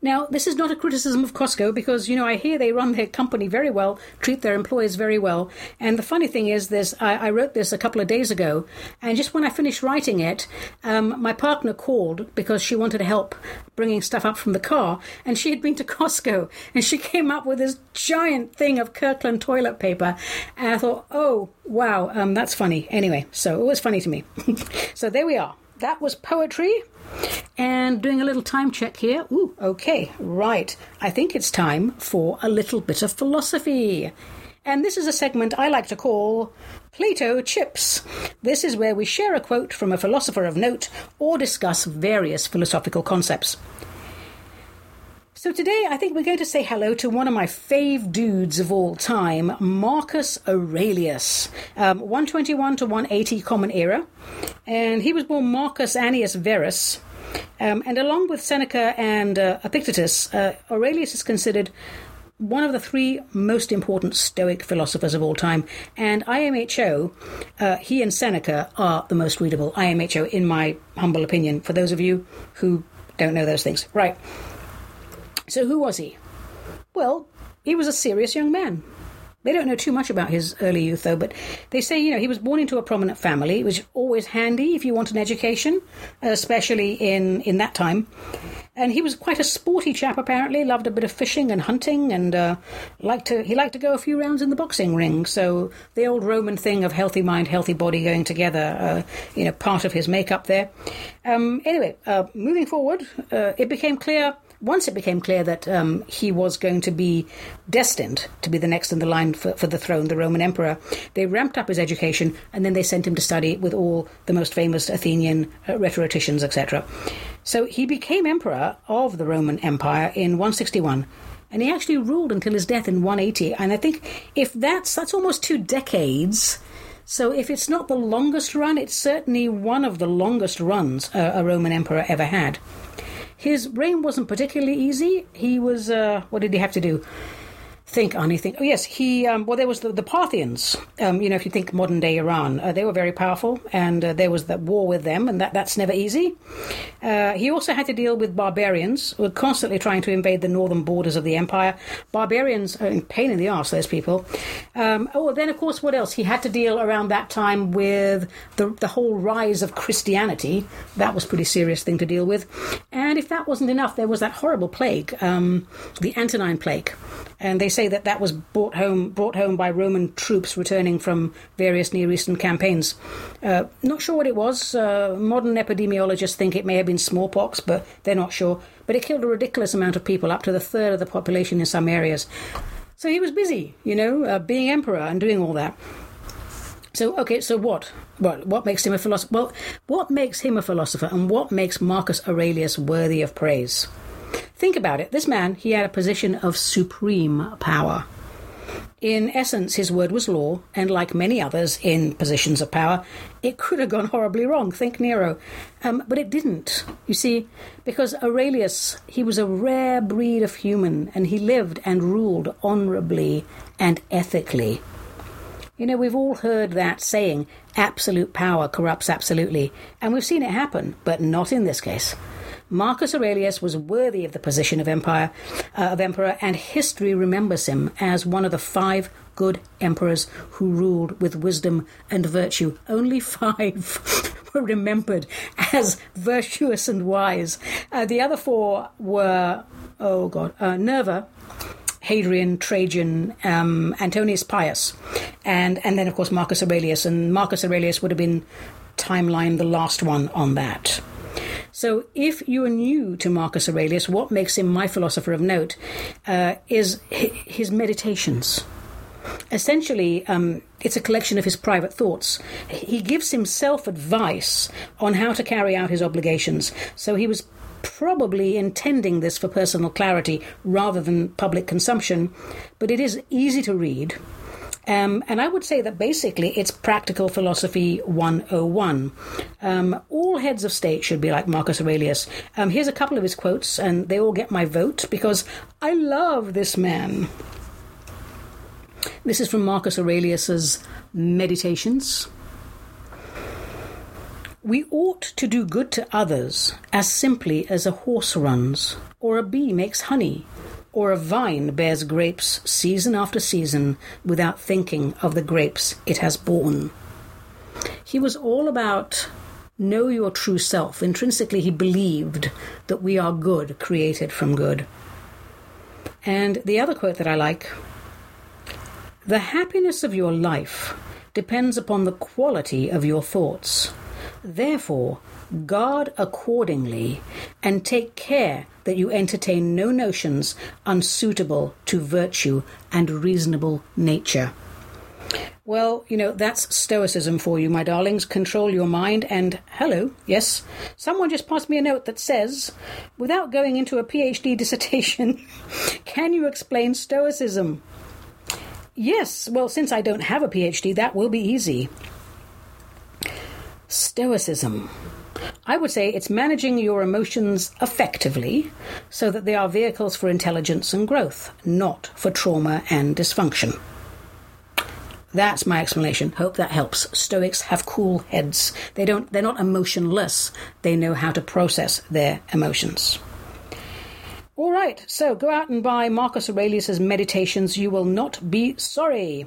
Now, this is not a criticism of Costco because, you know, I hear they run their company very well, treat their employees very well. And the funny thing is, this I, I wrote this a couple of days ago, and just when I finished writing it, um, my partner called because she wanted help bringing stuff up from the car, and she had been to Costco, and she came up with this giant thing of Kirkland toilet paper. And I thought, oh, wow, um, that's funny. Anyway, so it was funny to me. so there we are that was poetry. And doing a little time check here. Ooh, okay, right. I think it's time for a little bit of philosophy. And this is a segment I like to call Plato Chips. This is where we share a quote from a philosopher of note or discuss various philosophical concepts. So today I think we're going to say hello to one of my fave dudes of all time, Marcus Aurelius, um, 121 to 180 Common Era, and he was born Marcus Annius Verus. Um, and along with Seneca and uh, Epictetus, uh, Aurelius is considered one of the three most important Stoic philosophers of all time. And IMHO, uh, he and Seneca are the most readable. IMHO, in my humble opinion, for those of you who don't know those things. Right. So, who was he? Well, he was a serious young man. They don't know too much about his early youth, though, but they say, you know, he was born into a prominent family. It was always handy if you want an education, especially in, in that time. And he was quite a sporty chap, apparently. Loved a bit of fishing and hunting, and uh, liked to he liked to go a few rounds in the boxing ring. So the old Roman thing of healthy mind, healthy body going together, uh, you know, part of his makeup there. Um, anyway, uh, moving forward, uh, it became clear once it became clear that um, he was going to be destined to be the next in the line for, for the throne, the Roman emperor, they ramped up his education and then they sent him to study with all the most famous Athenian uh, rhetoricians, etc. So he became emperor of the Roman Empire in 161 and he actually ruled until his death in 180 and i think if that's that's almost two decades so if it's not the longest run it's certainly one of the longest runs a, a roman emperor ever had his reign wasn't particularly easy. He was, uh, what did he have to do? Think anything. Oh, yes, he. Um, well, there was the, the Parthians. Um, you know, if you think modern day Iran, uh, they were very powerful, and uh, there was the war with them, and that that's never easy. Uh, he also had to deal with barbarians who were constantly trying to invade the northern borders of the empire. Barbarians are in pain in the arse. Those people. Um, oh, then of course, what else? He had to deal around that time with the the whole rise of Christianity. That was pretty serious thing to deal with. And if that wasn't enough, there was that horrible plague, um, the Antonine plague and they say that that was brought home brought home by Roman troops returning from various Near Eastern campaigns. Uh, not sure what it was. Uh, modern epidemiologists think it may have been smallpox, but they're not sure. But it killed a ridiculous amount of people, up to the third of the population in some areas. So he was busy, you know, uh, being emperor and doing all that. So okay, so what? What what makes him a philosopher? Well, what makes him a philosopher, and what makes Marcus Aurelius worthy of praise? Think about it. This man, he had a position of supreme power. In essence, his word was law, and like many others in positions of power, it could have gone horribly wrong. Think Nero. Um, but it didn't. You see, because Aurelius, he was a rare breed of human, and he lived and ruled honorably and ethically. You know, we've all heard that saying, absolute power corrupts absolutely, and we've seen it happen, but not in this case. Marcus Aurelius was worthy of the position of empire uh, of emperor, and history remembers him as one of the five good emperors who ruled with wisdom and virtue. Only five were remembered as virtuous and wise. Uh, the other four were, oh God, uh, Nerva. Hadrian, Trajan, um, Antonius Pius, and and then of course Marcus Aurelius, and Marcus Aurelius would have been timeline the last one on that. So, if you are new to Marcus Aurelius, what makes him my philosopher of note uh, is his meditations. Essentially, um, it's a collection of his private thoughts. He gives himself advice on how to carry out his obligations. So, he was probably intending this for personal clarity rather than public consumption, but it is easy to read. Um, and I would say that basically it's practical philosophy 101. Um, all heads of state should be like Marcus Aurelius. Um, here's a couple of his quotes, and they all get my vote because I love this man. This is from Marcus Aurelius's Meditations. We ought to do good to others as simply as a horse runs, or a bee makes honey, or a vine bears grapes season after season without thinking of the grapes it has borne. He was all about know your true self. Intrinsically, he believed that we are good, created from good. And the other quote that I like the happiness of your life depends upon the quality of your thoughts. Therefore, guard accordingly, and take care that you entertain no notions unsuitable to virtue and reasonable nature. Well, you know, that's Stoicism for you, my darlings. Control your mind. And hello, yes, someone just passed me a note that says, without going into a PhD dissertation, can you explain Stoicism? Yes, well, since I don't have a PhD, that will be easy. Stoicism. I would say it's managing your emotions effectively so that they are vehicles for intelligence and growth, not for trauma and dysfunction. That's my explanation. Hope that helps. Stoics have cool heads. They don't they're not emotionless. They know how to process their emotions. All right, so go out and buy Marcus Aurelius' Meditations. You will not be sorry.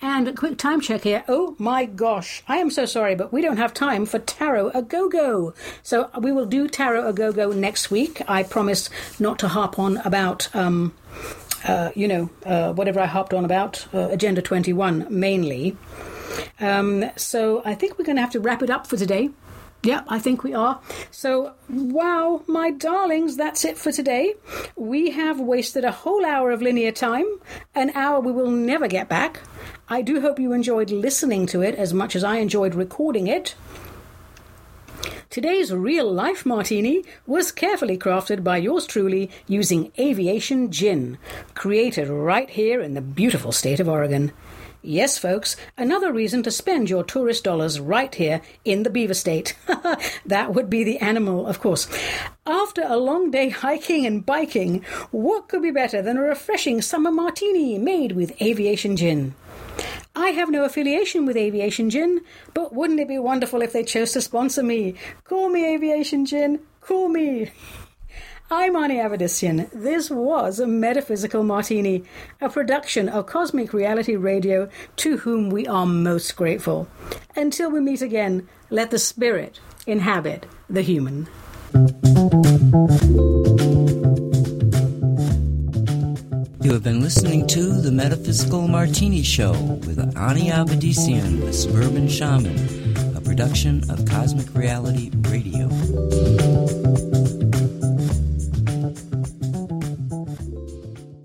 And a quick time check here. Oh my gosh, I am so sorry, but we don't have time for Tarot a Go Go. So we will do Tarot a Go Go next week. I promise not to harp on about. Um, uh, you know, uh, whatever I harped on about, uh, Agenda 21 mainly. Um, so I think we're going to have to wrap it up for today. Yeah, I think we are. So, wow, my darlings, that's it for today. We have wasted a whole hour of linear time, an hour we will never get back. I do hope you enjoyed listening to it as much as I enjoyed recording it. Today's real life martini was carefully crafted by yours truly using aviation gin, created right here in the beautiful state of Oregon. Yes, folks, another reason to spend your tourist dollars right here in the Beaver State. that would be the animal, of course. After a long day hiking and biking, what could be better than a refreshing summer martini made with aviation gin? I have no affiliation with Aviation Gin, but wouldn't it be wonderful if they chose to sponsor me? Call me Aviation Gin, call me. I'm Avedissian. This was a Metaphysical Martini, a production of Cosmic Reality Radio to whom we are most grateful. Until we meet again, let the spirit inhabit the human. You have been listening to The Metaphysical Martini Show with Ani Avedissian, the Suburban Shaman, a production of Cosmic Reality Radio.